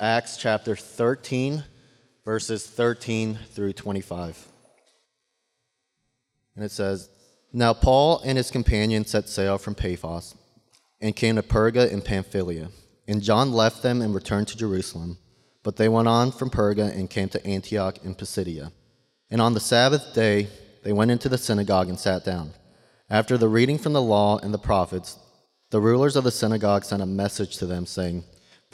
Acts chapter 13, verses 13 through 25. And it says, Now Paul and his companions set sail from Paphos and came to Perga in Pamphylia. And John left them and returned to Jerusalem. But they went on from Perga and came to Antioch in Pisidia. And on the Sabbath day, they went into the synagogue and sat down. After the reading from the law and the prophets, the rulers of the synagogue sent a message to them, saying,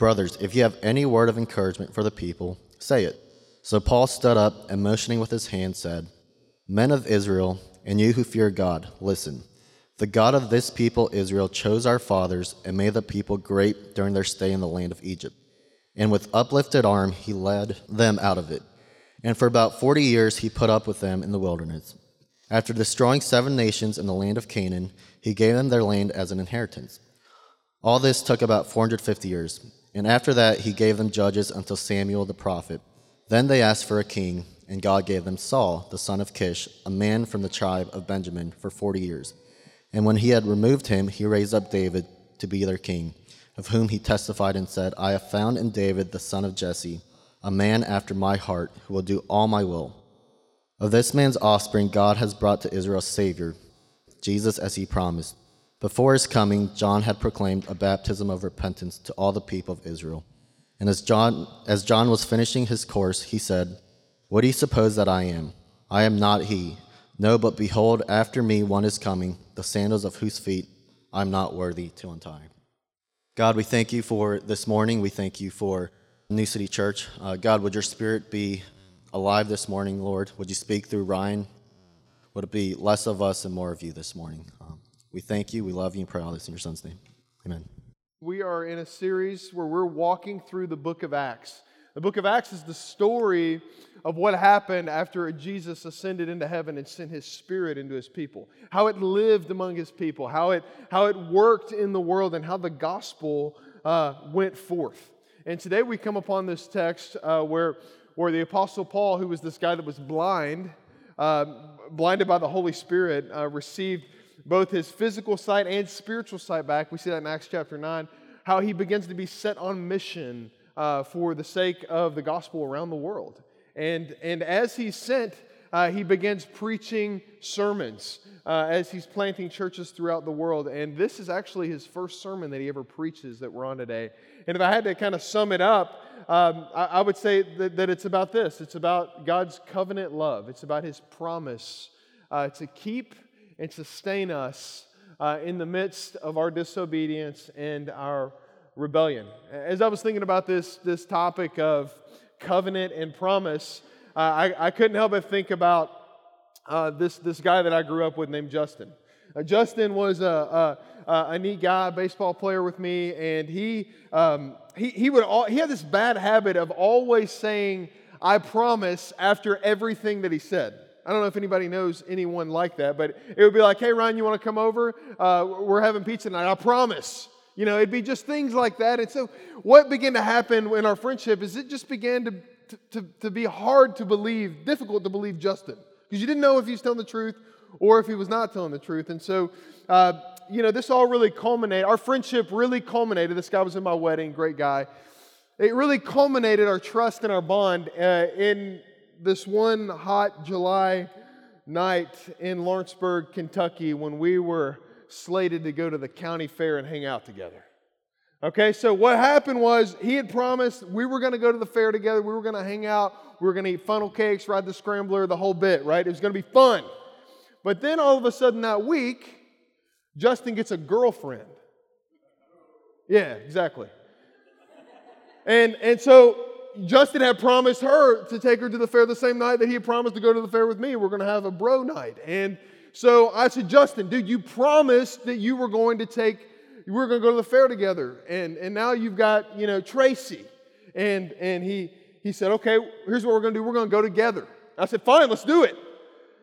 Brothers, if you have any word of encouragement for the people, say it. So Paul stood up and motioning with his hand said, Men of Israel, and you who fear God, listen. The God of this people, Israel, chose our fathers and made the people great during their stay in the land of Egypt. And with uplifted arm, he led them out of it. And for about 40 years, he put up with them in the wilderness. After destroying seven nations in the land of Canaan, he gave them their land as an inheritance. All this took about 450 years. And after that, he gave them judges until Samuel the prophet. Then they asked for a king, and God gave them Saul, the son of Kish, a man from the tribe of Benjamin, for 40 years. And when he had removed him, he raised up David to be their king, of whom he testified and said, I have found in David the son of Jesse, a man after my heart, who will do all my will. Of this man's offspring, God has brought to Israel a Savior, Jesus as he promised. Before his coming, John had proclaimed a baptism of repentance to all the people of Israel. And as John, as John was finishing his course, he said, What do you suppose that I am? I am not he. No, but behold, after me one is coming, the sandals of whose feet I'm not worthy to untie. God, we thank you for this morning. We thank you for New City Church. Uh, God, would your spirit be alive this morning, Lord? Would you speak through Ryan? Would it be less of us and more of you this morning? Um, we thank you. We love you and pray all this in your son's name. Amen. We are in a series where we're walking through the book of Acts. The book of Acts is the story of what happened after Jesus ascended into heaven and sent his spirit into his people, how it lived among his people, how it, how it worked in the world, and how the gospel uh, went forth. And today we come upon this text uh, where, where the Apostle Paul, who was this guy that was blind, uh, blinded by the Holy Spirit, uh, received both his physical sight and spiritual sight back. We see that in Acts chapter 9, how he begins to be set on mission uh, for the sake of the gospel around the world. And, and as he's sent, uh, he begins preaching sermons uh, as he's planting churches throughout the world. And this is actually his first sermon that he ever preaches that we're on today. And if I had to kind of sum it up, um, I, I, would say that, that, it's about this it's about God's covenant love, it's about his promise uh, to keep and sustain us uh, in the midst of our disobedience and our rebellion. As I was thinking about this, this topic of covenant and promise, uh, I, I couldn't help but think about uh, this, this guy that I grew up with named Justin. Uh, Justin was a, a, a, neat guy, baseball player with me, and he, um, he, he, would all, he had this bad habit of always saying, I promise, after everything that he said. I don't know if anybody knows anyone like that, but it would be like, hey, Ryan, you want to come over? Uh, we're having pizza tonight. I promise. You know, it'd be just things like that. And so, what began to happen in our friendship is it just began to, to, to be hard to believe, difficult to believe Justin, because you didn't know if he was telling the truth or if he was not telling the truth. And so, uh, you know, this all really culminated, our friendship really culminated. This guy was in my wedding, great guy. It really culminated our trust and our bond uh, in this one hot July night in Lawrenceburg, Kentucky, when we were slated to go to the county fair and hang out together. Okay, so what happened was he had promised we were going to go to the fair together, we were going to hang out, we were going to eat funnel cakes, ride the scrambler, the whole bit, right? It was going to be fun. But then all of a sudden that week, Justin gets a girlfriend. Yeah, exactly. And, and so Justin had promised her to take her to the fair the same night that he had promised to go to the fair with me. We're going to have a bro night. And so I said, Justin, dude, you promised that you were going to take, we were going to go to the fair together. And, and now you've got, you know, Tracy. And, and he, he said, okay, here's what we're going to do. We're going to go together. I said, fine, let's do it.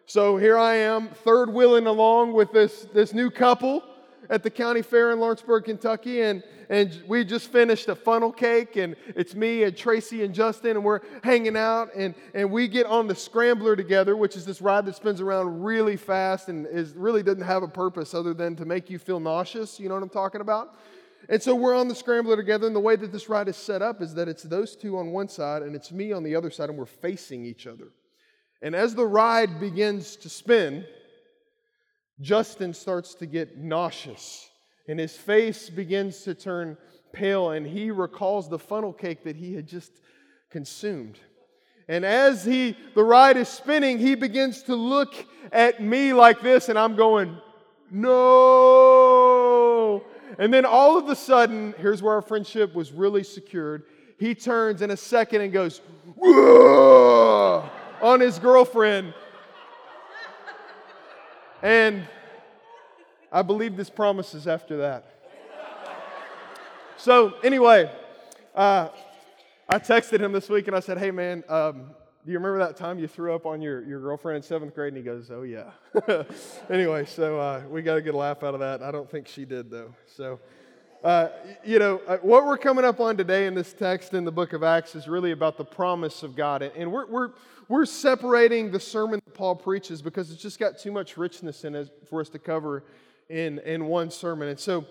So here I am, third wheeling along with this, this new couple at the county fair in Lawrenceburg, Kentucky, and, and we just finished a funnel cake, and it's me and Tracy and Justin, and we're hanging out, and, and we get on the scrambler together, which is this ride that spins around really fast and is really doesn't have a purpose other than to make you feel nauseous. You know what I'm talking about? And so we're on the scrambler together, and the way that this ride is set up is that it's those two on one side and it's me on the other side, and we're facing each other. And as the ride begins to spin, Justin starts to get nauseous, and his face begins to turn pale, and he recalls the funnel cake that he had just consumed. And as he the ride is spinning, he begins to look at me like this, and I'm going, no. And then all of a sudden, here's where our friendship was really secured. He turns in a second and goes, Whoa! on his girlfriend. And I believe this promises after that. So, anyway, uh, I texted him this week and I said, Hey, man, um, do you remember that time you threw up on your, your girlfriend in seventh grade? And he goes, Oh, yeah. anyway, so uh, we got a good laugh out of that. I don't think she did, though. So, uh, you know, uh, what we're coming up on today in this text in the book of Acts is really about the promise of God. And we're, we're, we're separating the sermon that Paul preaches because it's just got too much richness in it for us to cover in, in one sermon. And so,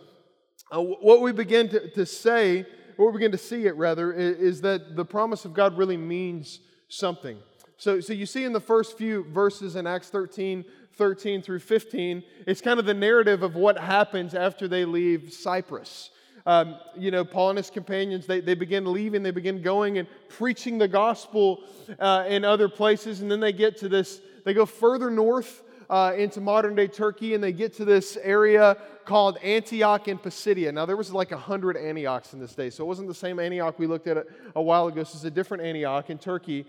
uh, what we begin to, to say, what we begin to see it rather, is, is that the promise of God really means something. So, so you see in the first few verses in Acts 13, 13 through 15, it's kind of the narrative of what happens after they leave Cyprus. Um, you know, Paul and his companions, they, they begin leaving, they begin going and preaching the gospel uh, in other places, and then they get to this, they go further north uh, into modern day Turkey, and they get to this area called Antioch in Pisidia. Now, there was like a hundred Antiochs in this day, so it wasn't the same Antioch we looked at a, a while ago. This is a different Antioch in Turkey.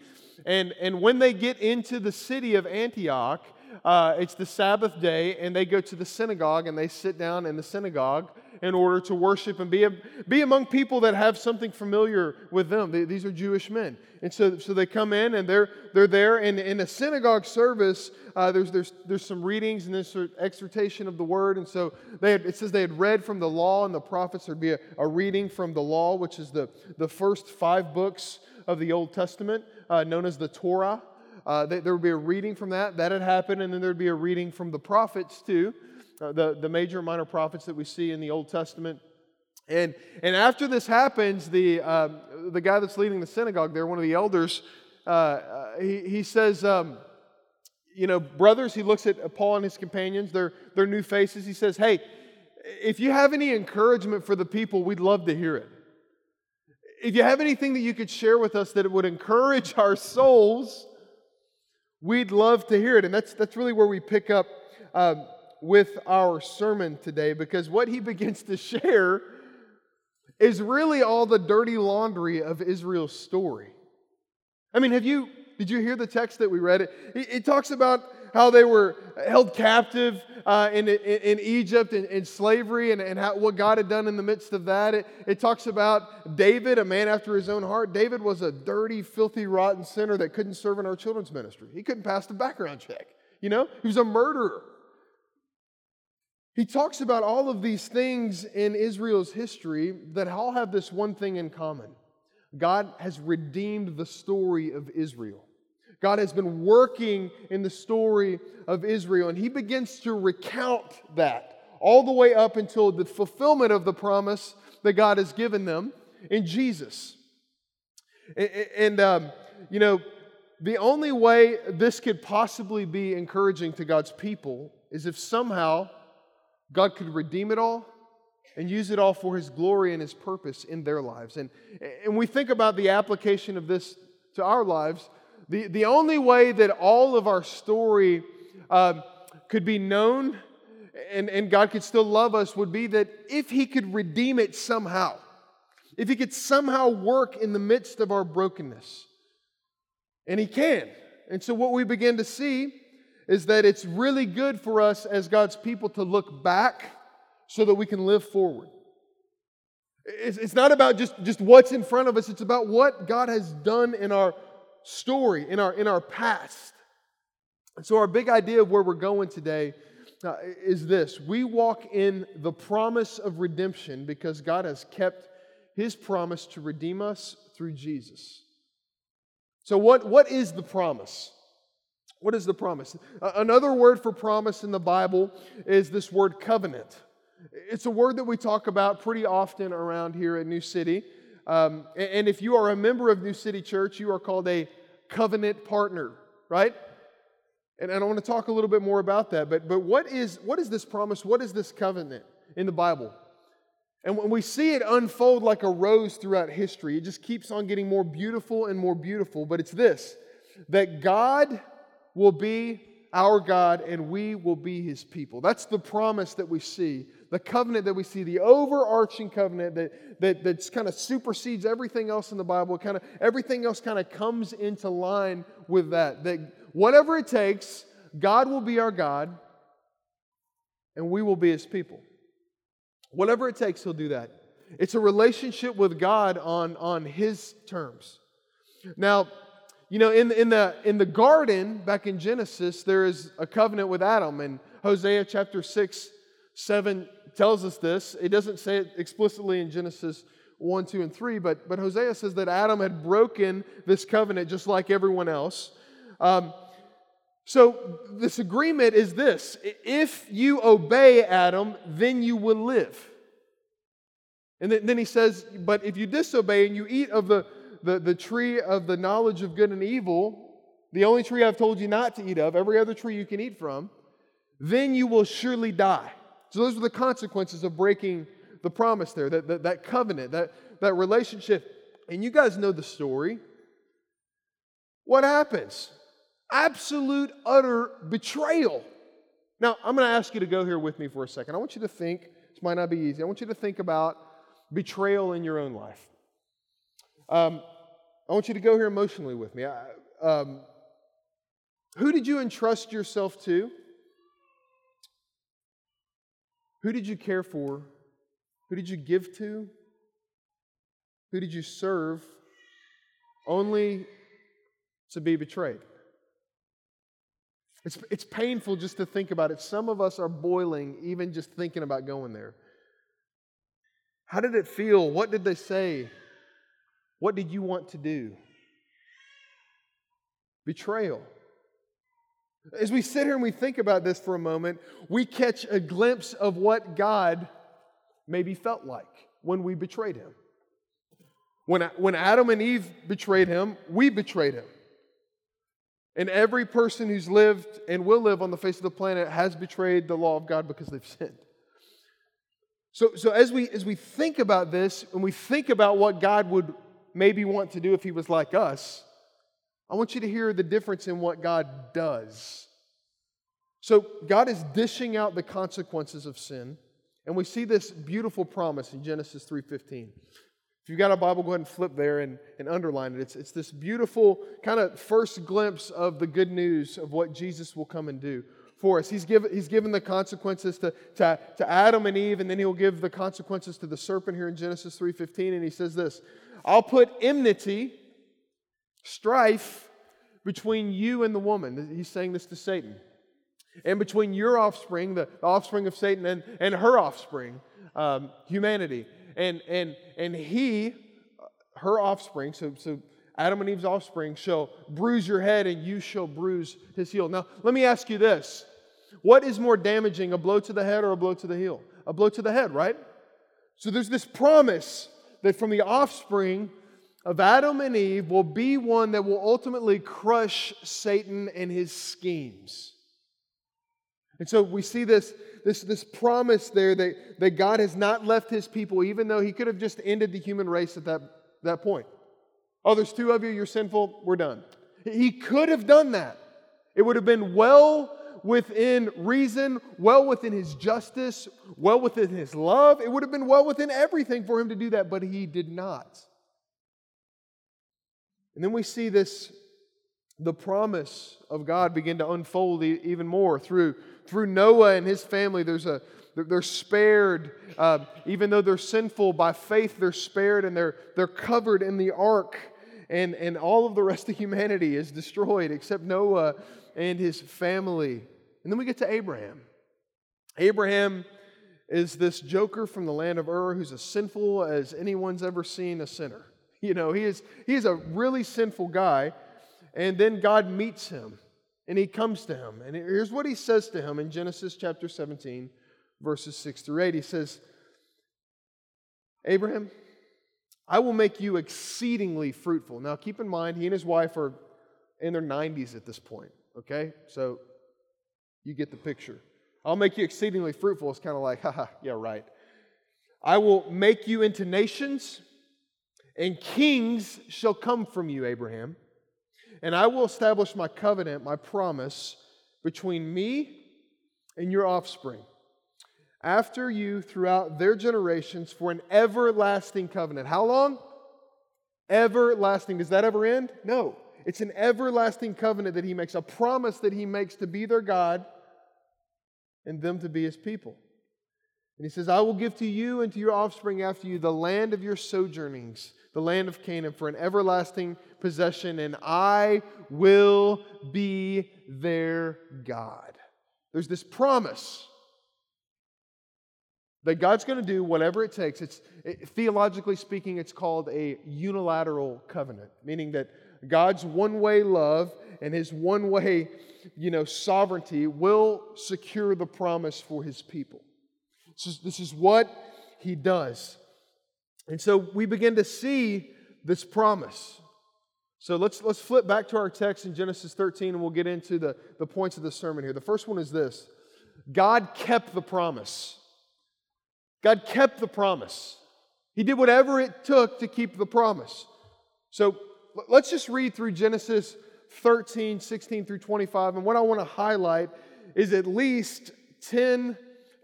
And, and when they get into the city of Antioch, uh, it's the Sabbath day, and they go to the synagogue and they sit down in the synagogue in order to worship and be, a, be among people that have something familiar with them. They, these are Jewish men. And so, so they come in and they're, they're there. And in a synagogue service, uh, there's, there's, there's some readings and there's an exhortation of the word. And so they had, it says they had read from the law and the prophets. There'd be a, a reading from the law, which is the, the first five books of the Old Testament, uh, known as the Torah. Uh, there would be a reading from that. That had happened. And then there'd be a reading from the prophets, too uh, the, the major and minor prophets that we see in the Old Testament. And, and after this happens, the, uh, the guy that's leading the synagogue there, one of the elders, uh, uh, he, he says, um, you know, brothers, he looks at Paul and his companions, their, their new faces. He says, hey, if you have any encouragement for the people, we'd love to hear it. If you have anything that you could share with us that would encourage our souls, we'd love to hear it. And that's, that's really where we pick up um, with our sermon today because what he begins to share is really all the dirty laundry of Israel's story. I mean, have you did you hear the text that we read? It, it talks about how they were held captive uh, in, in, in, Egypt in, in slavery and, and how, what God had done in the midst of that. It, it talks about David, a man after his own heart. David was a dirty, filthy, rotten sinner that couldn't serve in our children's ministry. He couldn't pass the background check. You know, he was a murderer. He talks about all of these things in Israel's history that all have this one thing in common God has redeemed the story of Israel. God has been working in the story of Israel, and he begins to recount that all the way up until the fulfillment of the promise that God has given them in Jesus. And, um, you know, the only way this could possibly be encouraging to God's people is if somehow God could redeem it all and use it all for His glory and His purpose in their lives. And, and we think about the application of this to our lives. The, the only way that all of our story um, could be known and, and God could still love us would be that if He could redeem it somehow, if He could somehow work in the midst of our brokenness. And He can. And so, what we begin to see is that it's really good for us as God's people to look back so that we can live forward. It's, not about just, just what's in front of us, it's about what God has done in our story, in our, in our past. And so, our big idea of where we're going today uh, is this we walk in the promise of redemption because God has kept his promise to redeem us through Jesus. So, what, what is the promise? What is the promise? Another word for promise in the Bible is this word covenant. It's a word that we talk about pretty often around here at New City. Um, and, if you are a member of New City Church, you are called a covenant partner, right? And, and I want to talk a little bit more about that. But, but what, is, what is this promise? What is this covenant in the Bible? And when we see it unfold like a rose throughout history, it just keeps on getting more beautiful and more beautiful. But it's this that God will be our God and we will be his people. That's the promise that we see, the covenant that we see, the overarching covenant that, that that's kind of supersedes everything else in the Bible. Kind of everything else kind of comes into line with that. That whatever it takes, God will be our God and we will be his people. Whatever it takes, he'll do that. It's a relationship with God on, on his terms. Now, you know, in, in, the, in the garden, back in Genesis, there is a covenant with Adam. And Hosea chapter 6, 7 tells us this. It doesn't say it explicitly in Genesis 1, 2, and 3, but, but Hosea says that Adam had broken this covenant just like everyone else. Um, so, this agreement is this if you obey Adam, then you will live. And then he says, But if you disobey and you eat of the, the, the tree of the knowledge of good and evil, the only tree I've told you not to eat of, every other tree you can eat from, then you will surely die. So, those are the consequences of breaking the promise there, that, that, that covenant, that, that relationship. And you guys know the story. What happens? absolute, utter betrayal. Now, I'm going to ask you to go here with me for a second. I want you to think, this might not be easy, I want you to think about betrayal in your own life. Um, I want you to go here emotionally with me. I, um, who did you entrust yourself to? Who did you care for? Who did you give to? Who did you serve? Only to be betrayed. It's, it's painful just to think about it. Some of us are boiling even just thinking about going there. How did it feel? What did they say? What did you want to do? Betrayal. As we sit here and we think about this for a moment, we catch a glimpse of what God maybe felt like when we betrayed him. When, when Adam and Eve betrayed him, we betrayed him. And every person who's lived and will live on the face of the planet has betrayed the law of God because they've sinned. So, so as, we, as we think about this and we think about what God would maybe want to do if he was like us, I want you to hear the difference in what God does. So God is dishing out the consequences of sin, and we see this beautiful promise in Genesis 3:15. If you've got a Bible, go ahead and flip there and, and underline it. It's, it's this beautiful kind of first glimpse of the good news of what Jesus will come and do for us. He's given, he's given the consequences to, to, to Adam and Eve, and then he'll give the consequences to the serpent here in Genesis 3.15, and he says this, I'll put enmity, strife, between you and the woman. He's saying this to Satan. And between your offspring, the offspring of Satan, and, and her offspring, um, humanity and and and he, her offspring, so so Adam and Eve's offspring shall bruise your head, and you shall bruise his heel. Now, let me ask you this: What is more damaging, a blow to the head or a blow to the heel? A blow to the head, right? So there's this promise that from the offspring of Adam and Eve will be one that will ultimately crush Satan and his schemes. And so we see this this, this promise there that, that God has not left his people, even though he could have just ended the human race at that, that point. Oh, there's two of you, you're sinful, we're done. He could have done that. It would have been well within reason, well within his justice, well within his love. It would have been well within everything for him to do that, but he did not. And then we see this the promise of God begin to unfold even more through through Noah and his family, there's a, they're spared. Uh, even though they're sinful, by faith they're spared and they're, they're covered in the ark. And, and all of the rest of humanity is destroyed except Noah and his family. And then we get to Abraham. Abraham is this joker from the land of Ur who's as sinful as anyone's ever seen a sinner. You know, he is, he is a really sinful guy. And then God meets him and he comes to him. And here's what he says to him in Genesis chapter 17, verses 6 through 8. He says, Abraham, I will make you exceedingly fruitful. Now, keep in mind, he and his wife are in their 90s at this point, okay? So you get the picture. I'll make you exceedingly fruitful. It's kind of like, haha, yeah, right. I will make you into nations, and kings shall come from you, Abraham. And I will establish my covenant, my promise, between me and your offspring after you throughout their generations for an everlasting covenant. How long? Everlasting. Does that ever end? No. It's an everlasting covenant that he makes, a promise that he makes to be their God and them to be his people. And he says, I will give to you and to your offspring after you the land of your sojournings, the land of Canaan, for an everlasting possession, and I will be their God. There's this promise that God's going to do whatever it takes. It's it, theologically speaking, it's called a unilateral covenant, meaning that God's one-way love and his one-way, you know, sovereignty will secure the promise for his people. This is, this is what he does. And so we begin to see this promise. So let's, let's flip back to our text in Genesis 13 and we'll get into the, the points of the sermon here. The first one is this God kept the promise. God kept the promise. He did whatever it took to keep the promise. So let's just read through Genesis 13, 16 through 25. And what I want to highlight is at least 10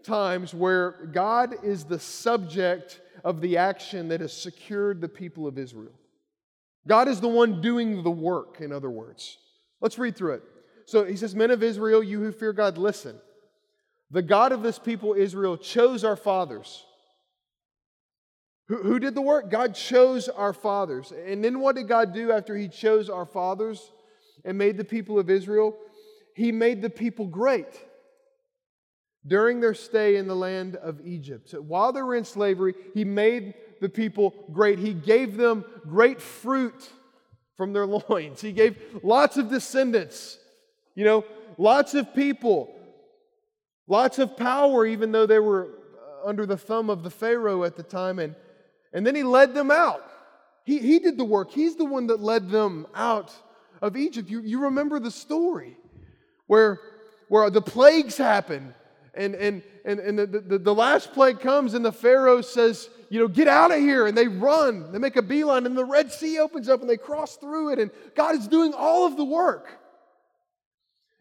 times where God is the subject of the action that has secured the people of Israel. God is the one doing the work, in other words. Let's read through it. So he says, Men of Israel, you who fear God, listen. The God of this people, Israel, chose our fathers. Who, who did the work? God chose our fathers. And then what did God do after He chose our fathers and made the people of Israel? He made the people great during their stay in the land of Egypt. So while they were in slavery, He made the people great. He gave them great fruit from their loins. He gave lots of descendants, you know, lots of people. Lots of power, even though they were uh, under the thumb of the Pharaoh at the time. And, and then he led them out. He, he did the work. He's the one that led them out of Egypt. You, you remember the story where, where the plagues happen. And, and, and, and the, the, the last plague comes, and the Pharaoh says, You know, get out of here. And they run. They make a beeline, and the Red Sea opens up, and they cross through it. And God is doing all of the work.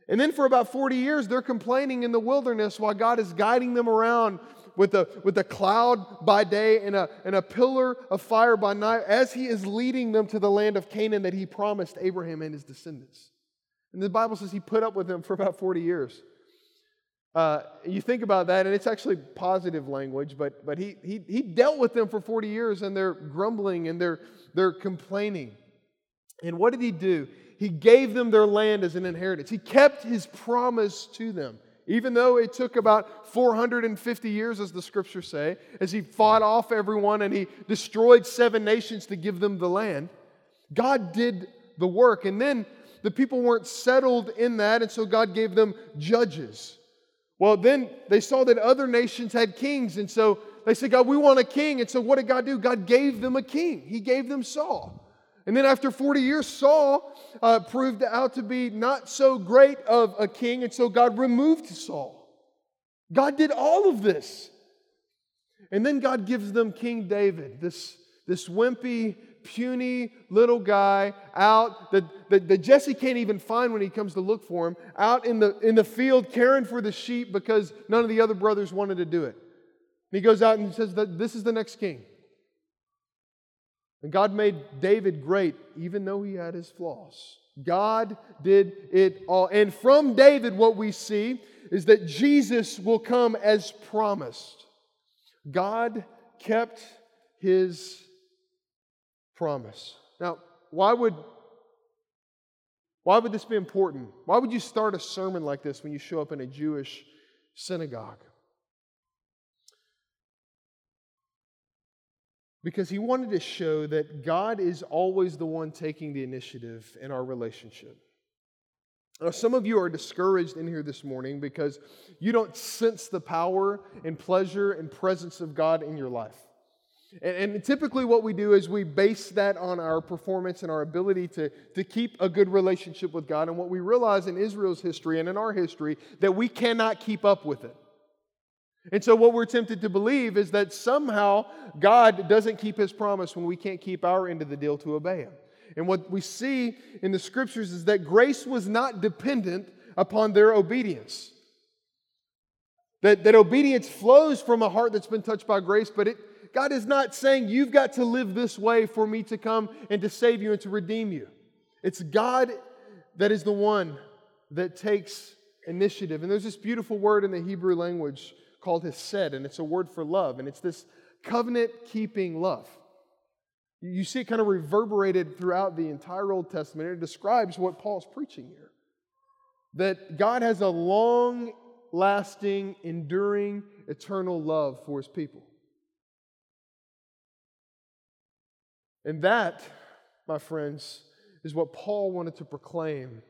And then for about 40 years, they're complaining in the wilderness while God is guiding them around with a, with a cloud by day and a, and a pillar of fire by night as He is leading them to the land of Canaan that He promised Abraham and his descendants. And the Bible says He put up with them for about 40 years. Uh, you think about that, and it's actually positive language, but, but he, he, he dealt with them for 40 years, and they're grumbling and they're, they're complaining. And what did he do? He gave them their land as an inheritance. He kept his promise to them. Even though it took about 450 years, as the scriptures say, as he fought off everyone and he destroyed seven nations to give them the land, God did the work. And then the people weren't settled in that, and so God gave them judges. Well, then they saw that other nations had kings, and so they said, God, we want a king. And so what did God do? God gave them a king. He gave them Saul. And then after 40 years, Saul uh, proved out to be not so great of a king, and so God removed Saul. God did all of this. And then God gives them King David, this, this wimpy, puny little guy out that, that, that, Jesse can't even find when he comes to look for him, out in the, in the field caring for the sheep because none of the other brothers wanted to do it. And he goes out and says that this is the next king. And God made David great, even though he had his flaws. God did it all. And from David, what we see is that Jesus will come as promised. God kept his promise. Now, why would why would this be important? Why would you start a sermon like this when you show up in a Jewish synagogue? Because he wanted to show that God is always the one taking the initiative in our relationship. Now, some of you are discouraged in here this morning because you don't sense the power and pleasure and presence of God in your life. And, and, typically, what we do is we base that on our performance and our ability to, to keep a good relationship with God. And what we realize in Israel's history and in our history, that we cannot keep up with it. And so, what we're tempted to believe is that somehow God doesn't keep his promise when we can't keep our end of the deal to obey him. And what we see in the scriptures is that grace was not dependent upon their obedience. That, that obedience flows from a heart that's been touched by grace, but it, God is not saying you've got to live this way for me to come and to save you and to redeem you. It's God that is the one that takes initiative. And there's this beautiful word in the Hebrew language called his hesed, and it's a word for love, and it's this covenant keeping love. You see it kind of reverberated throughout the entire Old Testament. It describes what Paul's preaching here that God has a long lasting, enduring, eternal love for his people. And that, my friends, is what Paul wanted to proclaim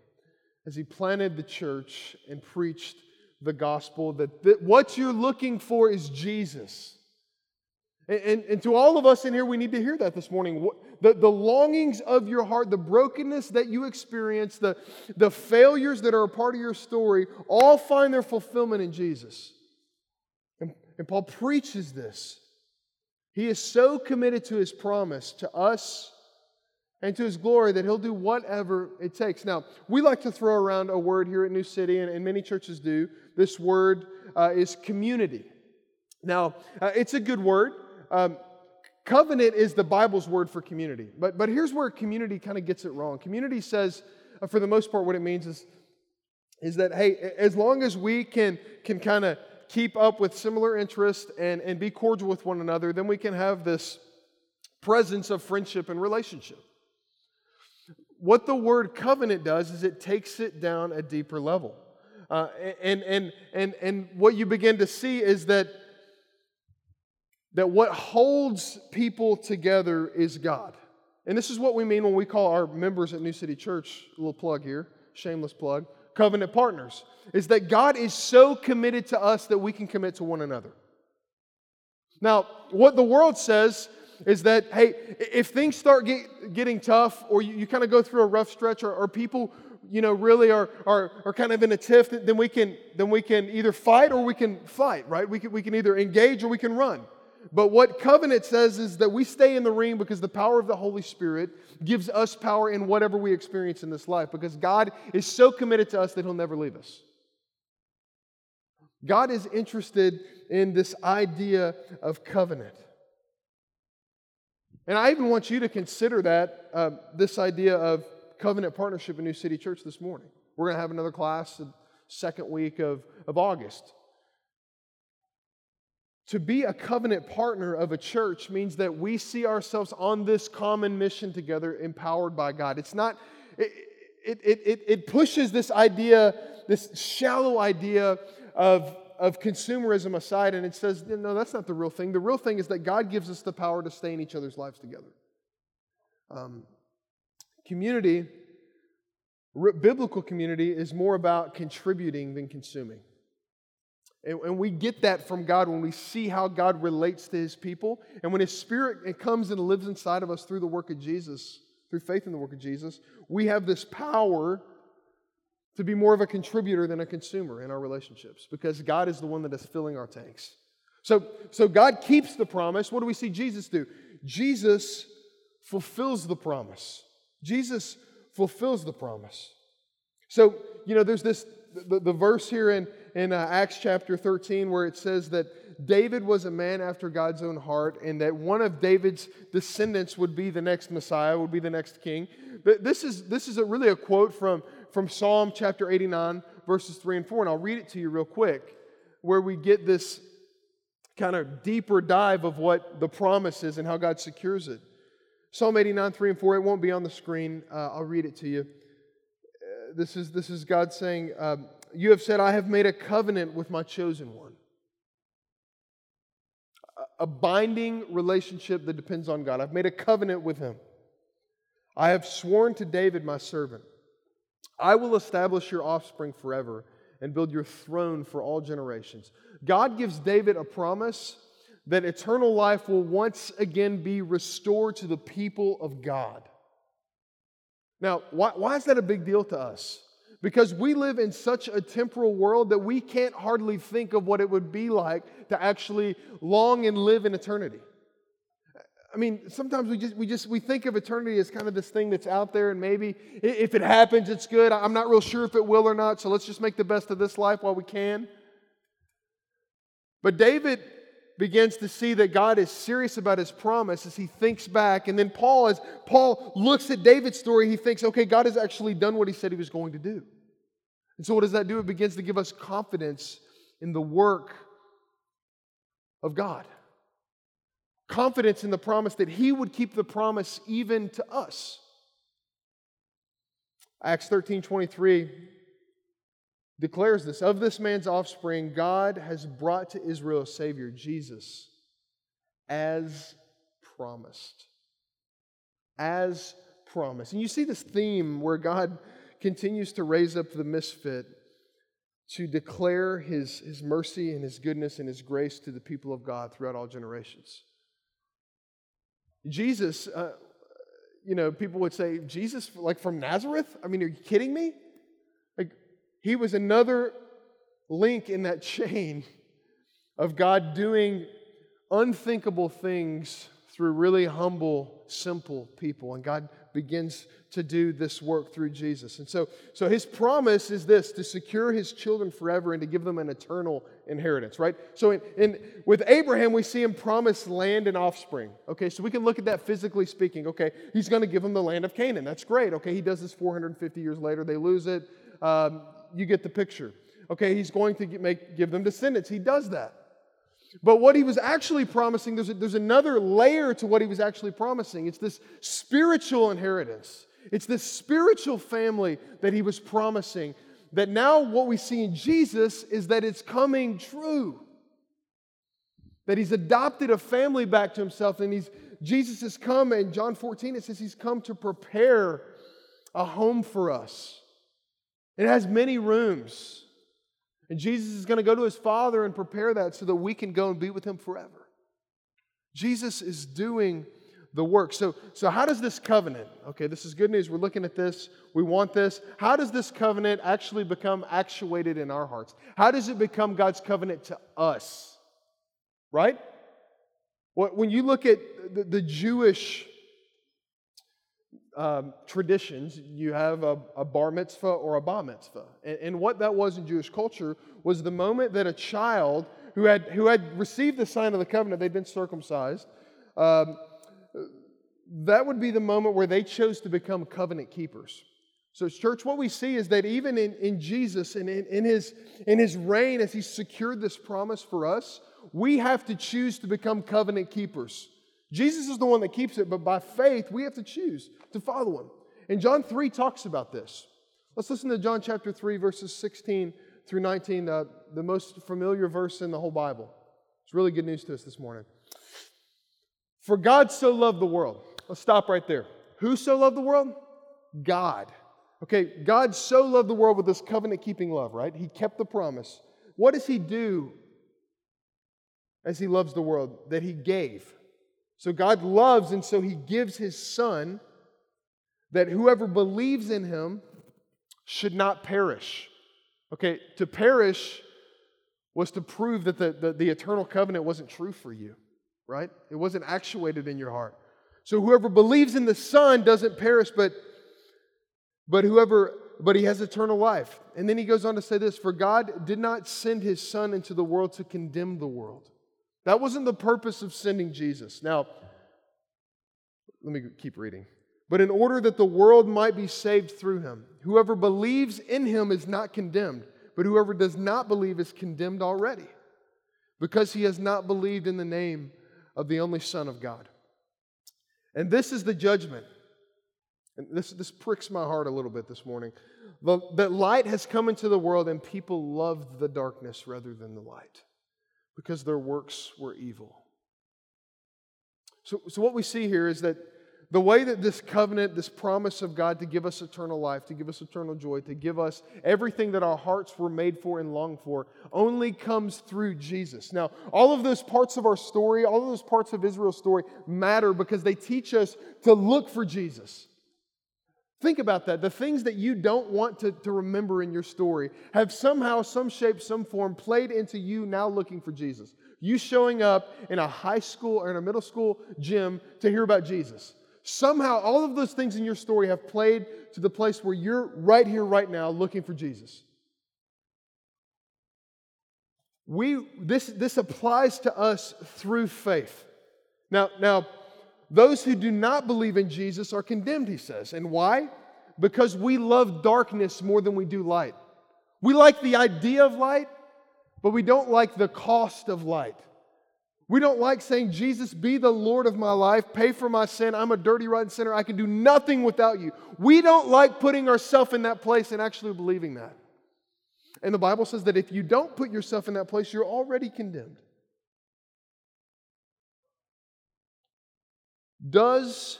as he planted the church and preached the gospel that, that what you're looking for is Jesus. And, and, and, to all of us in here, we need to hear that this morning. The, the longings of your heart, the brokenness that you experience, the, the failures that are a part of your story, all find their fulfillment in Jesus. And, and Paul preaches this he is so committed to his promise to us and to his glory that he'll do whatever it takes. Now, we like to throw around a word here at New City, and, and many churches do. This word uh, is community. Now, uh, it's a good word. Um, covenant is the Bible's word for community. But, but here's where community kind of gets it wrong. Community says, uh, for the most part, what it means is, is that, hey, as long as we can, can kind of keep up with similar interests and, and be cordial with one another, then we can have this presence of friendship and relationship. What the word covenant does is it takes it down a deeper level. Uh, and, and, and, and what you begin to see is that, that what holds people together is God. And this is what we mean when we call our members at New City Church, little plug here, shameless plug covenant partners is that God is so committed to us that we can commit to one another. Now, what the world says is that, hey, if things start get, getting tough or you, you kind of go through a rough stretch or, or people, you know, really are, are, are kind of in a tiff, then we, can, then we can either fight or we can fight, right? We can, we can either engage or we can run. But what covenant says is that we stay in the ring because the power of the Holy Spirit gives us power in whatever we experience in this life because God is so committed to us that He'll never leave us. God is interested in this idea of covenant. And I even want you to consider that, uh, this idea of covenant partnership in New City Church this morning. We're going to have another class the second week of, of August. To be a covenant partner of a church means that we see ourselves on this common mission together, empowered by God. It's not, it, it, it, it pushes this idea, this shallow idea of, of consumerism aside, and it says, no, that's not the real thing. The real thing is that God gives us the power to stay in each other's lives together. Um, community, biblical community, is more about contributing than consuming. And, and, we get that from God when we see how God relates to his people. And when his spirit comes and lives inside of us through the work of Jesus, through faith in the work of Jesus, we have this power to be more of a contributor than a consumer in our relationships because God is the one that is filling our tanks. So, so God keeps the promise. What do we see Jesus do? Jesus fulfills the promise. Jesus fulfills the promise. So, you know, there's this, the, the verse here in, in uh, Acts chapter 13 where it says that David was a man after God's own heart and that one of David's descendants would be the next Messiah, would be the next king. But this is, this is a, really a quote from, from Psalm chapter 89, verses 3 and 4, and I'll read it to you real quick, where we get this kind of deeper dive of what the promise is and how God secures it. Psalm 89, 3 and 4, it won't be on the screen. Uh, I'll read it to you. Uh, this, is, this is God saying, um, you have said, I have made a covenant with my chosen one. A binding relationship that depends on God. I've made a covenant with him. I have sworn to David, my servant, I will establish your offspring forever and build your throne for all generations. God gives David a promise that eternal life will once again be restored to the people of God. Now, why, why is that a big deal to us? Because we live in such a temporal world that we can't hardly think of what it would be like to actually long and live in eternity. I mean, sometimes we just we just we think of eternity as kind of this thing that's out there, and maybe if it happens, it's good. I'm not real sure if it will or not, so let's just make the best of this life while we can. But David begins to see that God is serious about his promise as he thinks back. And then Paul, as Paul looks at David's story, he thinks, okay, God has actually done what he said he was going to do. And so, what does that do? It begins to give us confidence in the work of God. Confidence in the promise that he would keep the promise even to us. Acts 13 23 declares this Of this man's offspring, God has brought to Israel a Savior, Jesus, as promised. As promised. And you see this theme where God continues to raise up the misfit to declare his, his mercy and his goodness and his grace to the people of God throughout all generations. Jesus, uh, you know, people would say, Jesus, like from Nazareth? I mean, are you kidding me? Like, He was another link in that chain of God doing unthinkable things through really humble, simple people. And God begins to do this work through Jesus. And so, so his promise is this to secure his children forever and to give them an eternal inheritance, right? So in, in, with Abraham, we see him promise land and offspring. Okay, so we can look at that physically speaking. Okay, he's going to give him the land of Canaan. That's great. Okay, he does this 450 years later. They lose it. Um, you get the picture. Okay, he's going to make, give them descendants. He does that. But what he was actually promising, there's, a, there's another layer to what he was actually promising. It's this spiritual inheritance. It's this spiritual family that he was promising. That now what we see in Jesus is that it's coming true. That he's adopted a family back to himself, and he's Jesus has come, in John 14, it says he's come to prepare a home for us. It has many rooms. And Jesus is going to go to his Father and prepare that so that we can go and be with him forever. Jesus is doing the work. So, so how does this covenant, okay, this is good news. We're looking at this. We want this. How does this covenant actually become actuated in our hearts? How does it become God's covenant to us? Right? When you look at the, Jewish um, traditions, you have a, a, bar mitzvah or a bar mitzvah. And, and, what that was in Jewish culture was the moment that a child who had, who had received the sign of the covenant, they'd been circumcised, um, that would be the moment where they chose to become covenant keepers. So, church, what we see is that even in, in Jesus and in, in, his, in his reign, as he secured this promise for us, we have to choose to become covenant keepers. Jesus is the one that keeps it, but by faith, we have to choose to follow him. And John 3 talks about this. Let's listen to John chapter 3, verses 16 through 19, uh, the most familiar verse in the whole Bible. It's really good news to us this morning. For God so loved the world. Let's stop right there. Who so loved the world? God. Okay, God so loved the world with this covenant keeping love, right? He kept the promise. What does He do as He loves the world? That He gave. So God loves, and so He gives His Son that whoever believes in Him should not perish. Okay, to perish was to prove that the, the, the eternal covenant wasn't true for you, right? It wasn't actuated in your heart. So whoever believes in the Son doesn't perish, but but whoever but he has eternal life. And then he goes on to say this, for God did not send his son into the world to condemn the world, that wasn't the purpose of sending Jesus. Now, let me keep reading. But in order that the world might be saved through him, whoever believes in him is not condemned, but whoever does not believe is condemned already, because he has not believed in the name of the only Son of God. And this is the judgment. And this, this pricks my heart a little bit this morning. The, that light has come into the world, and people loved the darkness rather than the light because their works were evil. So, so what we see here is that The way that this covenant, this promise of God to give us eternal life, to give us eternal joy, to give us everything that our hearts were made for and long for, only comes through Jesus. Now, all of those parts of our story, all of those parts of Israel's story matter because they teach us to look for Jesus. Think about that. The things that you don't want to, to remember in your story have somehow, some shape, some form played into you now looking for Jesus. You showing up in a high school or in a middle school gym to hear about Jesus. Somehow, all of those things in your story have played to the place where you're right here, right now, looking for Jesus. We, this, this applies to us through faith. Now, now, those who do not believe in Jesus are condemned, he says. And why? Because we love darkness more than we do light. We like the idea of light, but we don't like the cost of light. We don't like saying, Jesus, be the Lord of my life, pay for my sin. I'm a dirty, rotten sinner. I can do nothing without you. We don't like putting ourselves in that place and actually believing that. And the Bible says that if you don't put yourself in that place, you're already condemned. Does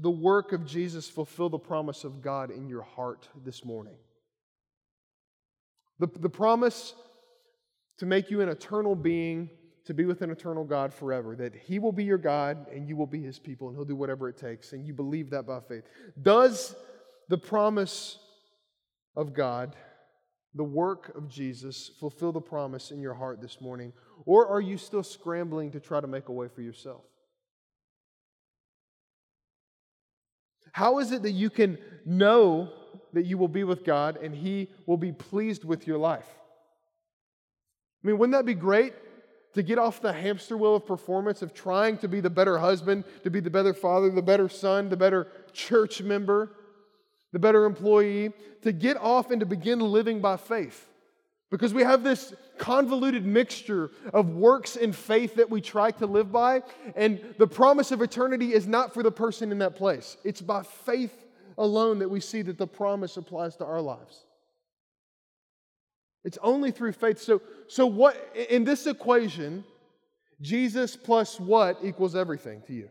the work of Jesus fulfill the promise of God in your heart this morning? The, the promise to make you an eternal being to be with an eternal God forever, that He will be your God and you will be His people and He'll do whatever it takes, and you believe that by faith. Does the promise of God, the work of Jesus, fulfill the promise in your heart this morning, or are you still scrambling to try to make a way for yourself? How is it that you can know that you will be with God and He will be pleased with your life? I mean, wouldn't that be great to get off the hamster wheel of performance of trying to be the better husband, to be the better father, the better son, the better church member, the better employee, to get off and to begin living by faith. Because we have this convoluted mixture of works and faith that we try to live by, and the promise of eternity is not for the person in that place. It's by faith alone that we see that the promise applies to our lives. It's only through faith. So, so what in this equation, Jesus plus what equals everything to you?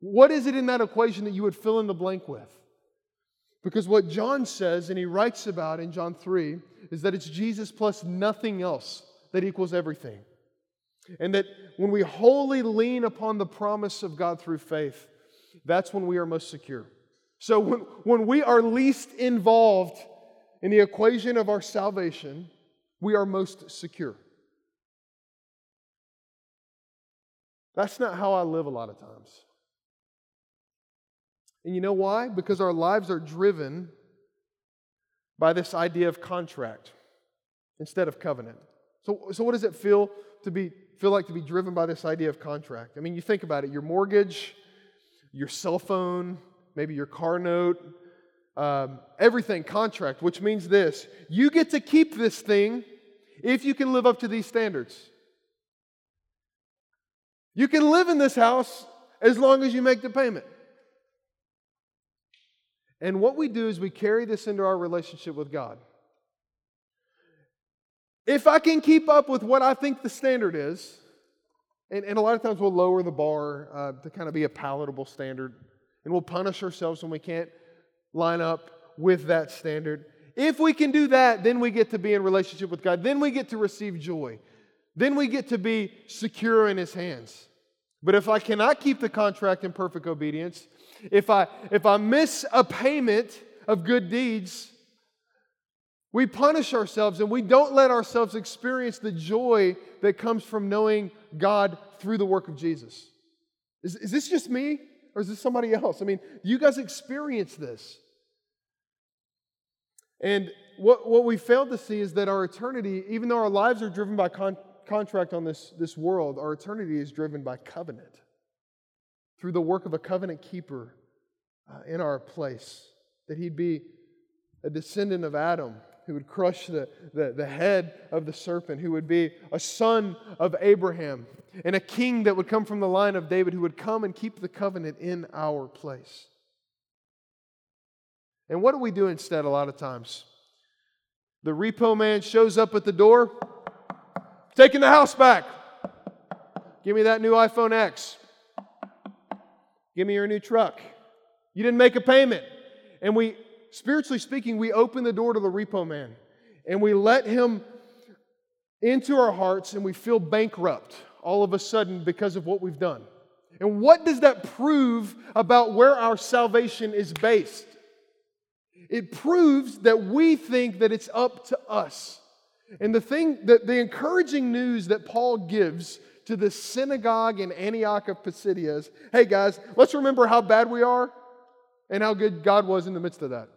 What is it in that equation that you would fill in the blank with? Because what John says, and he writes about in John 3, is that it's Jesus plus nothing else that equals everything. And that when we wholly lean upon the promise of God through faith, that's when we are most secure. So when, when we are least involved in the equation of our salvation, we are most secure. That's not how I live a lot of times. And you know why? Because our lives are driven by this idea of contract instead of covenant. So, so what does it feel to be feel like to be driven by this idea of contract? I mean, you think about it, your mortgage, your cell phone, maybe your car note, um, everything contract, which means this you get to keep this thing if you can live up to these standards. You can live in this house as long as you make the payment. And what we do is we carry this into our relationship with God. If I can keep up with what I think the standard is, and, and a lot of times we'll lower the bar uh, to kind of be a palatable standard, and we'll punish ourselves when we can't line up with that standard. If we can do that, then we get to be in relationship with God. Then we get to receive joy. Then we get to be secure in His hands. But if I cannot keep the contract in perfect obedience, if I, if I miss a payment of good deeds, we punish ourselves and we don't let ourselves experience the joy that comes from knowing God through the work of Jesus. Is, is this just me or is this somebody else? I mean, you guys experience this. And what, what we fail to see is that our eternity, even though our lives are driven by con- contract on this, this world, our eternity is driven by covenant through the work of a covenant keeper uh, in our place. That he'd be a descendant of Adam who would crush the, the, the head of the serpent, who would be a son of Abraham, and a king that would come from the line of David who would come and keep the covenant in our place. And what do we do instead a lot of times? The repo man shows up at the door, taking the house back. Give me that new iPhone X. Give me your new truck. You didn't make a payment. And we, spiritually speaking, we open the door to the repo man and we let him into our hearts and we feel bankrupt all of a sudden because of what we've done. And what does that prove about where our salvation is based? It proves that we think that it's up to us. And the thing that the encouraging news that Paul gives to the synagogue in Antioch of Pisidia is hey guys, let's remember how bad we are and how good God was in the midst of that.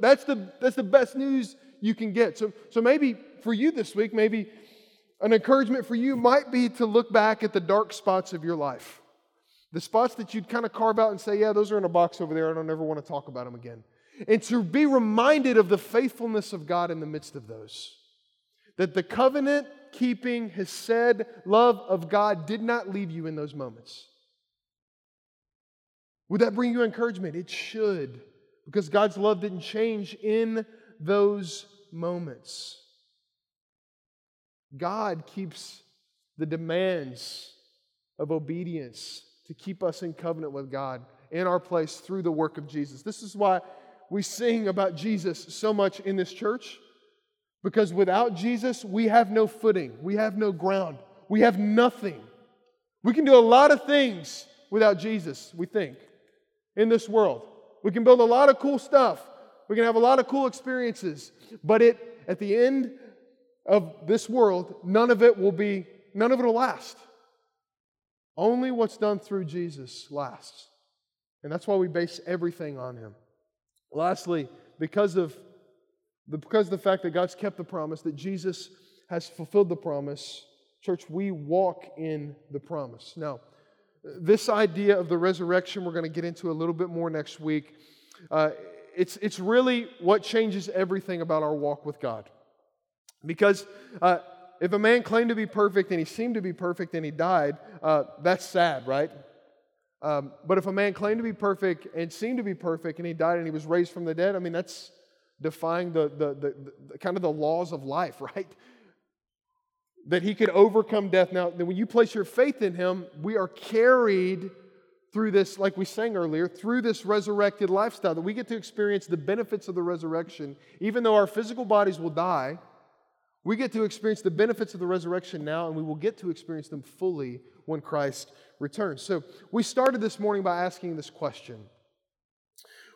That's the, that's the best news you can get. So, so maybe for you this week, maybe an encouragement for you might be to look back at the dark spots of your life. The spots that you'd kind of carve out and say, yeah, those are in a box over there. I don't ever want to talk about them again. And to be reminded of the faithfulness of God in the midst of those. That the covenant keeping, hesed love of God did not leave you in those moments. Would that bring you encouragement? It should, because God's love didn't change in those moments. God keeps the demands of obedience to keep us in covenant with God in our place through the work of Jesus. This is why we sing about Jesus so much in this church, because without Jesus, we have no footing, we have no ground, we have nothing. We can do a lot of things without Jesus, we think, in this world. We can build a lot of cool stuff. We can have a lot of cool experiences, but it at the end of this world, none of it will be, none of it will last. Only what's done through Jesus lasts. And that's why we base everything on him. Lastly, because of the, because of the fact that God's kept the promise, that Jesus has fulfilled the promise, church, we walk in the promise. Now, this idea of the resurrection, we're going to get into a little bit more next week. Uh, it's, it's really what changes everything about our walk with God. Because uh, if a man claimed to be perfect and he seemed to be perfect and he died, uh, that's sad, right? Um, but if a man claimed to be perfect and seemed to be perfect and he died and he was raised from the dead, I mean, that's defying the, the, the, the kind of the laws of life, right? That he could overcome death. Now, when you place your faith in him, we are carried through this, like we sang earlier, through this resurrected lifestyle, that we get to experience the benefits of the resurrection, even though our physical bodies will die we get to experience the benefits of the resurrection now, and we will get to experience them fully when Christ returns. So, we started this morning by asking this question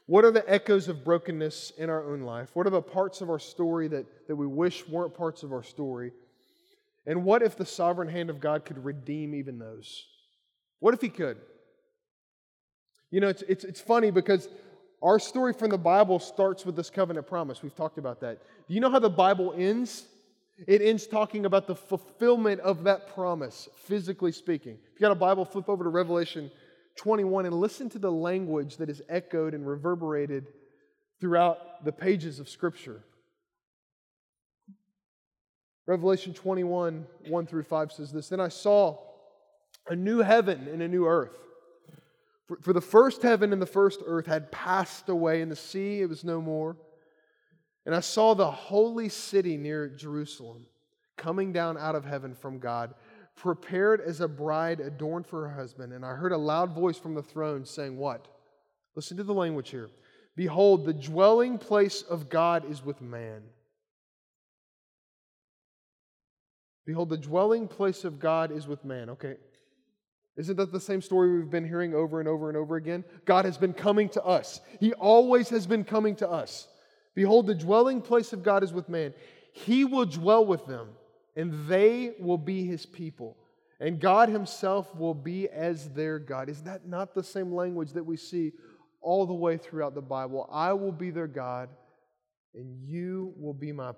What are the echoes of brokenness in our own life? What are the parts of our story that, that we wish weren't parts of our story? And what if the sovereign hand of God could redeem even those? What if He could? You know, it's, it's, it's funny because our story from the Bible starts with this covenant promise. We've talked about that. Do you know how the Bible ends? It ends talking about the fulfillment of that promise, physically speaking. If you got a Bible, flip over to Revelation 21 and listen to the language that is echoed and reverberated throughout the pages of Scripture. Revelation 21, 1 through 5 says this Then I saw a new heaven and a new earth. For, for the first heaven and the first earth had passed away, and the sea, it was no more. And I saw the holy city new Jerusalem coming down out of heaven from God, prepared as a bride adorned for her husband. And I heard a loud voice from the throne saying, What? Listen to the language here. Behold, the dwelling place of God is with man. Behold, the dwelling place of God is with man. Okay. Isn't that the same story we've been hearing over and over and over again? God has been coming to us. He always has been coming to us. Behold, the dwelling place of God is with man. He will dwell with them, and they will be his people. And God himself will be as their God. Is that not the same language that we see all the way throughout the Bible? I will be their God, and you will be my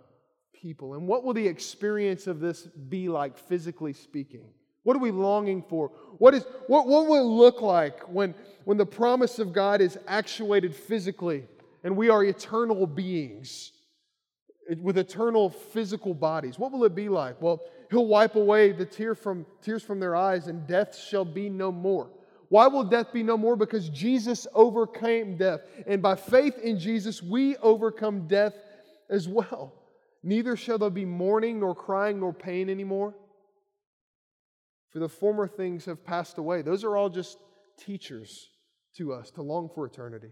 people. And what will the experience of this be like, physically speaking? What are we longing for? What, is, what, what will it look like when, when the promise of God is actuated physically? And we are eternal beings with eternal physical bodies. What will it be like? Well, he'll wipe away the tear from, tears from their eyes, and death shall be no more. Why will death be no more? Because Jesus overcame death. And by faith in Jesus, we overcome death as well. Neither shall there be mourning, nor crying, nor pain anymore. For the former things have passed away. Those are all just teachers to us to long for eternity.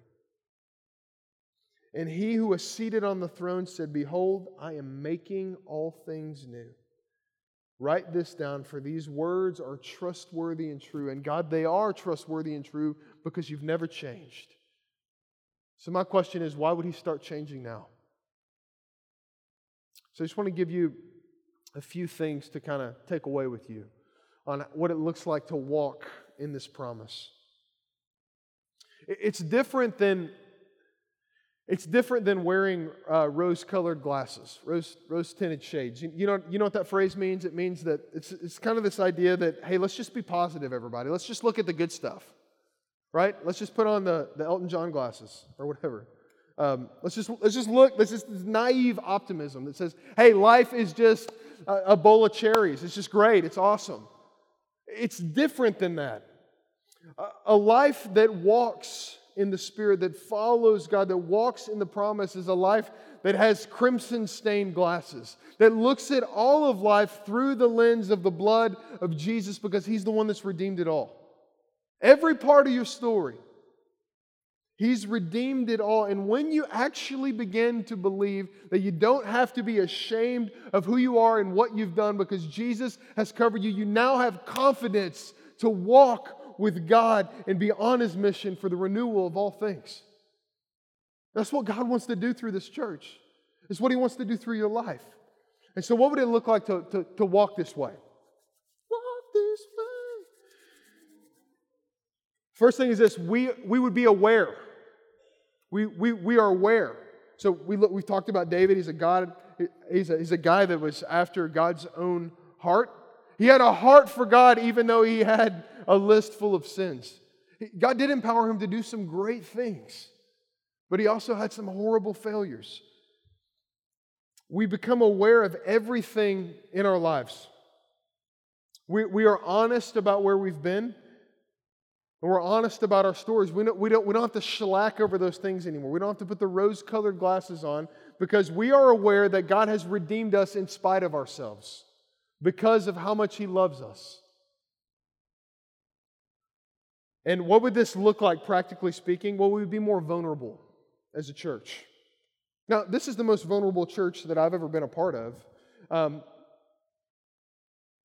And he who was seated on the throne said, Behold, I am making all things new. Write this down, for these words are trustworthy and true. And God, they are trustworthy and true because you've never changed. So, my question is why would he start changing now? So, I just want to give you a few things to kind of take away with you on what it looks like to walk in this promise. It's different than it's different than wearing uh, rose-colored glasses, rose, rose-tinted shades. You, you, know, you know what that phrase means? It means that it's, it's kind of this idea that, hey, let's just be positive, everybody. Let's just look at the good stuff, right? Let's just put on the, the Elton John glasses or whatever. Um, let's, just, let's just look, let's just this naive optimism that says, hey, life is just a, a bowl of cherries. It's just great. It's awesome. It's different than that. A, a life that walks in the Spirit, that follows God, that walks in the promise, is a life that has crimson stained glasses, that looks at all of life through the lens of the blood of Jesus because He's the one that's redeemed it all. Every part of your story. He's redeemed it all. And when you actually begin to believe that you don't have to be ashamed of who you are and what you've done because Jesus has covered you, you now have confidence to walk with God and be on his mission for the renewal of all things. That's what God wants to do through this church. It's what he wants to do through your life. And so, what would it look like to, to, to walk this way? Walk this way. First thing is this we, we would be aware. We, we, we are aware. So we look, we've talked about David. He's a God. He's a, he's a guy that was after God's own heart. He had a heart for God, even though he had a list full of sins. God did empower him to do some great things, but he also had some horrible failures. We become aware of everything in our lives. We, we are honest about where we've been, and we're honest about our stories. We don't, we, don't, we don't have to shellac over those things anymore. We don't have to put the rose colored glasses on because we are aware that God has redeemed us in spite of ourselves because of how much He loves us. And what would this look like, practically speaking? Well, we would be more vulnerable as a church. Now, this is the most vulnerable church that I've ever been a part of. Um,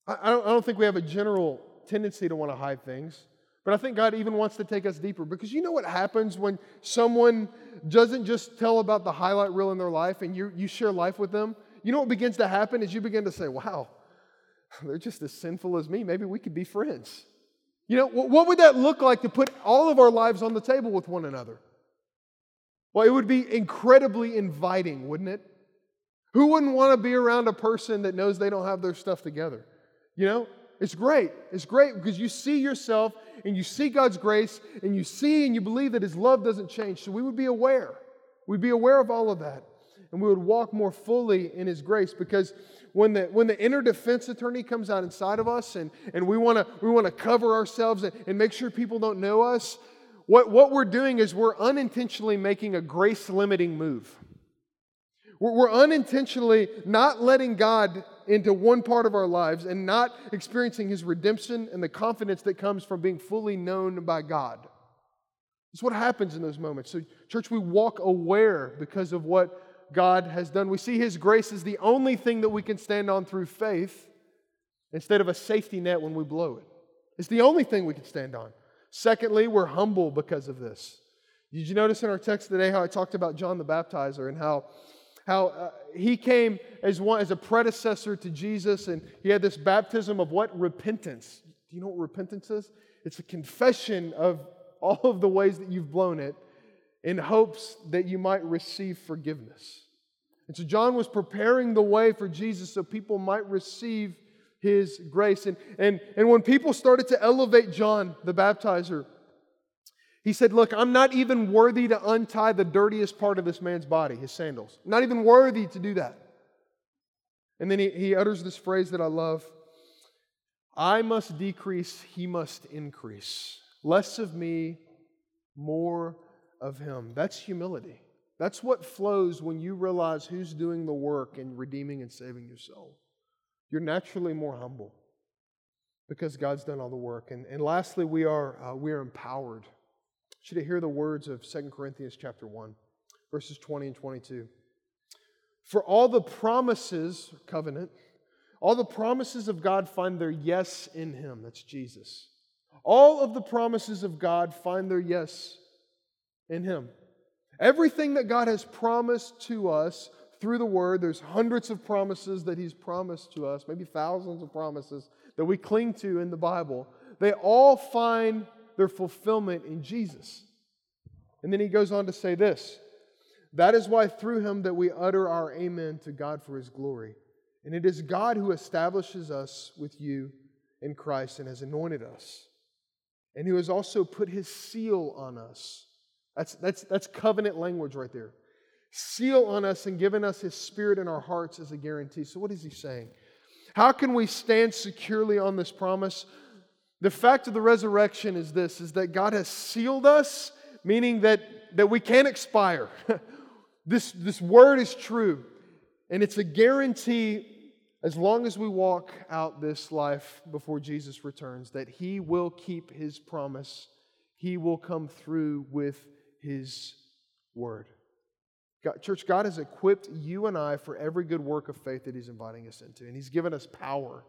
I, don't, I don't think we have a general tendency to want to hide things, but I think God even wants to take us deeper because you know what happens when someone doesn't just tell about the highlight reel in their life and you, you share life with them? You know what begins to happen is you begin to say, wow, they're just as sinful as me. Maybe we could be friends. You know, what would that look like to put all of our lives on the table with one another? Well, it would be incredibly inviting, wouldn't it? Who wouldn't want to be around a person that knows they don't have their stuff together? You know, it's great. It's great because you see yourself and you see God's grace and you see and you believe that His love doesn't change. So we would be aware. We'd be aware of all of that. And we would walk more fully in His grace because when the, when the inner defense attorney comes out inside of us and, and we want to we wanna cover ourselves and, and make sure people don't know us, what, what we're doing is we're unintentionally making a grace limiting move. We're, we're unintentionally not letting God into one part of our lives and not experiencing his redemption and the confidence that comes from being fully known by God. It's what happens in those moments. So, church, we walk aware because of what God has done. We see His grace is the only thing that we can stand on through faith instead of a safety net when we blow it. It's the only thing we can stand on. Secondly, we're humble because of this. Did you notice in our text today how I talked about John the Baptizer and how, how uh, he came as, one, as a predecessor to Jesus and he had this baptism of what? Repentance. Do you know what repentance is? It's a confession of all of the ways that you've blown it in hopes that you might receive forgiveness. And so John was preparing the way for Jesus so people might receive his grace. And, and, and when people started to elevate John the baptizer, he said, Look, I'm not even worthy to untie the dirtiest part of this man's body, his sandals. I'm not even worthy to do that. And then he, he utters this phrase that I love I must decrease, he must increase. Less of me, more of him. That's humility. That's what flows when you realize who's doing the work in redeeming and saving your soul. You're naturally more humble because God's done all the work. And, and lastly, we are, uh, we are empowered. you to hear the words of 2 Corinthians chapter 1, verses 20 and 22. For all the promises, covenant, all the promises of God find their yes in him. That's Jesus. All of the promises of God find their yes in him. Everything that God has promised to us through the word, there's hundreds of promises that he's promised to us, maybe thousands of promises that we cling to in the Bible. They all find their fulfillment in Jesus. And then he goes on to say this that is why through him that we utter our amen to God for his glory. And it is God who establishes us with you in Christ and has anointed us, and who has also put his seal on us. That's, that's, that's covenant language right there. Seal on us and given us his spirit in our hearts as a guarantee. So, what is he saying? How can we stand securely on this promise? The fact of the resurrection is this is that God has sealed us, meaning that, that we can't expire. This, this word is true, and it's a guarantee as long as we walk out this life before Jesus returns that He will keep His promise. He will come through with His word. God, church, God has equipped you and I for every good work of faith that He's inviting us into, and He's given us power.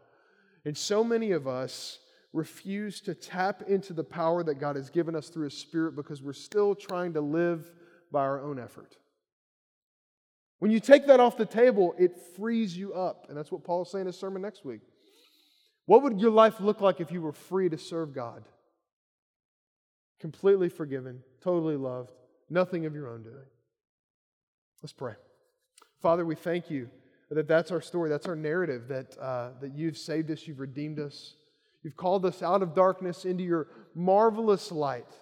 And so many of us refuse to tap into the power that God has given us through His Spirit because we're still trying to live by our own effort. When you take that off the table, it frees you up. And that's what Paul's saying in his sermon next week. What would your life look like if you were free to serve God? Completely forgiven, totally loved, nothing of your own doing. Let's pray. Father, we thank you that that's our story, that's our narrative, that, uh, that you've saved us, you've redeemed us, you've called us out of darkness into your marvelous light.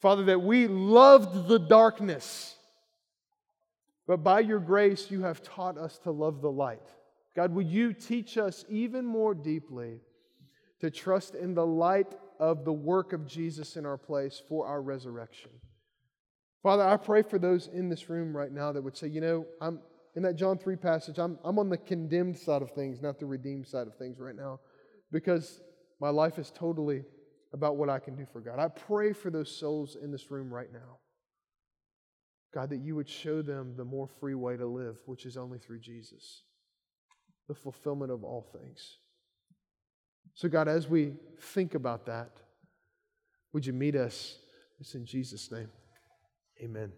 Father, that we loved the darkness but by your grace, you have taught us to love the light. God, would you teach us even more deeply to trust in the light of the work of Jesus in our place for our resurrection? Father, I pray for those in this room right now that would say, you know, I'm in that John 3 passage, I'm, I'm on the condemned side of things, not the redeemed side of things right now, because my life is totally about what I can do for God. I pray for those souls in this room right now. God, that you would show them the more free way to live, which is only through Jesus, the fulfillment of all things. So, God, as we think about that, would you meet us? It's in Jesus' name. Amen.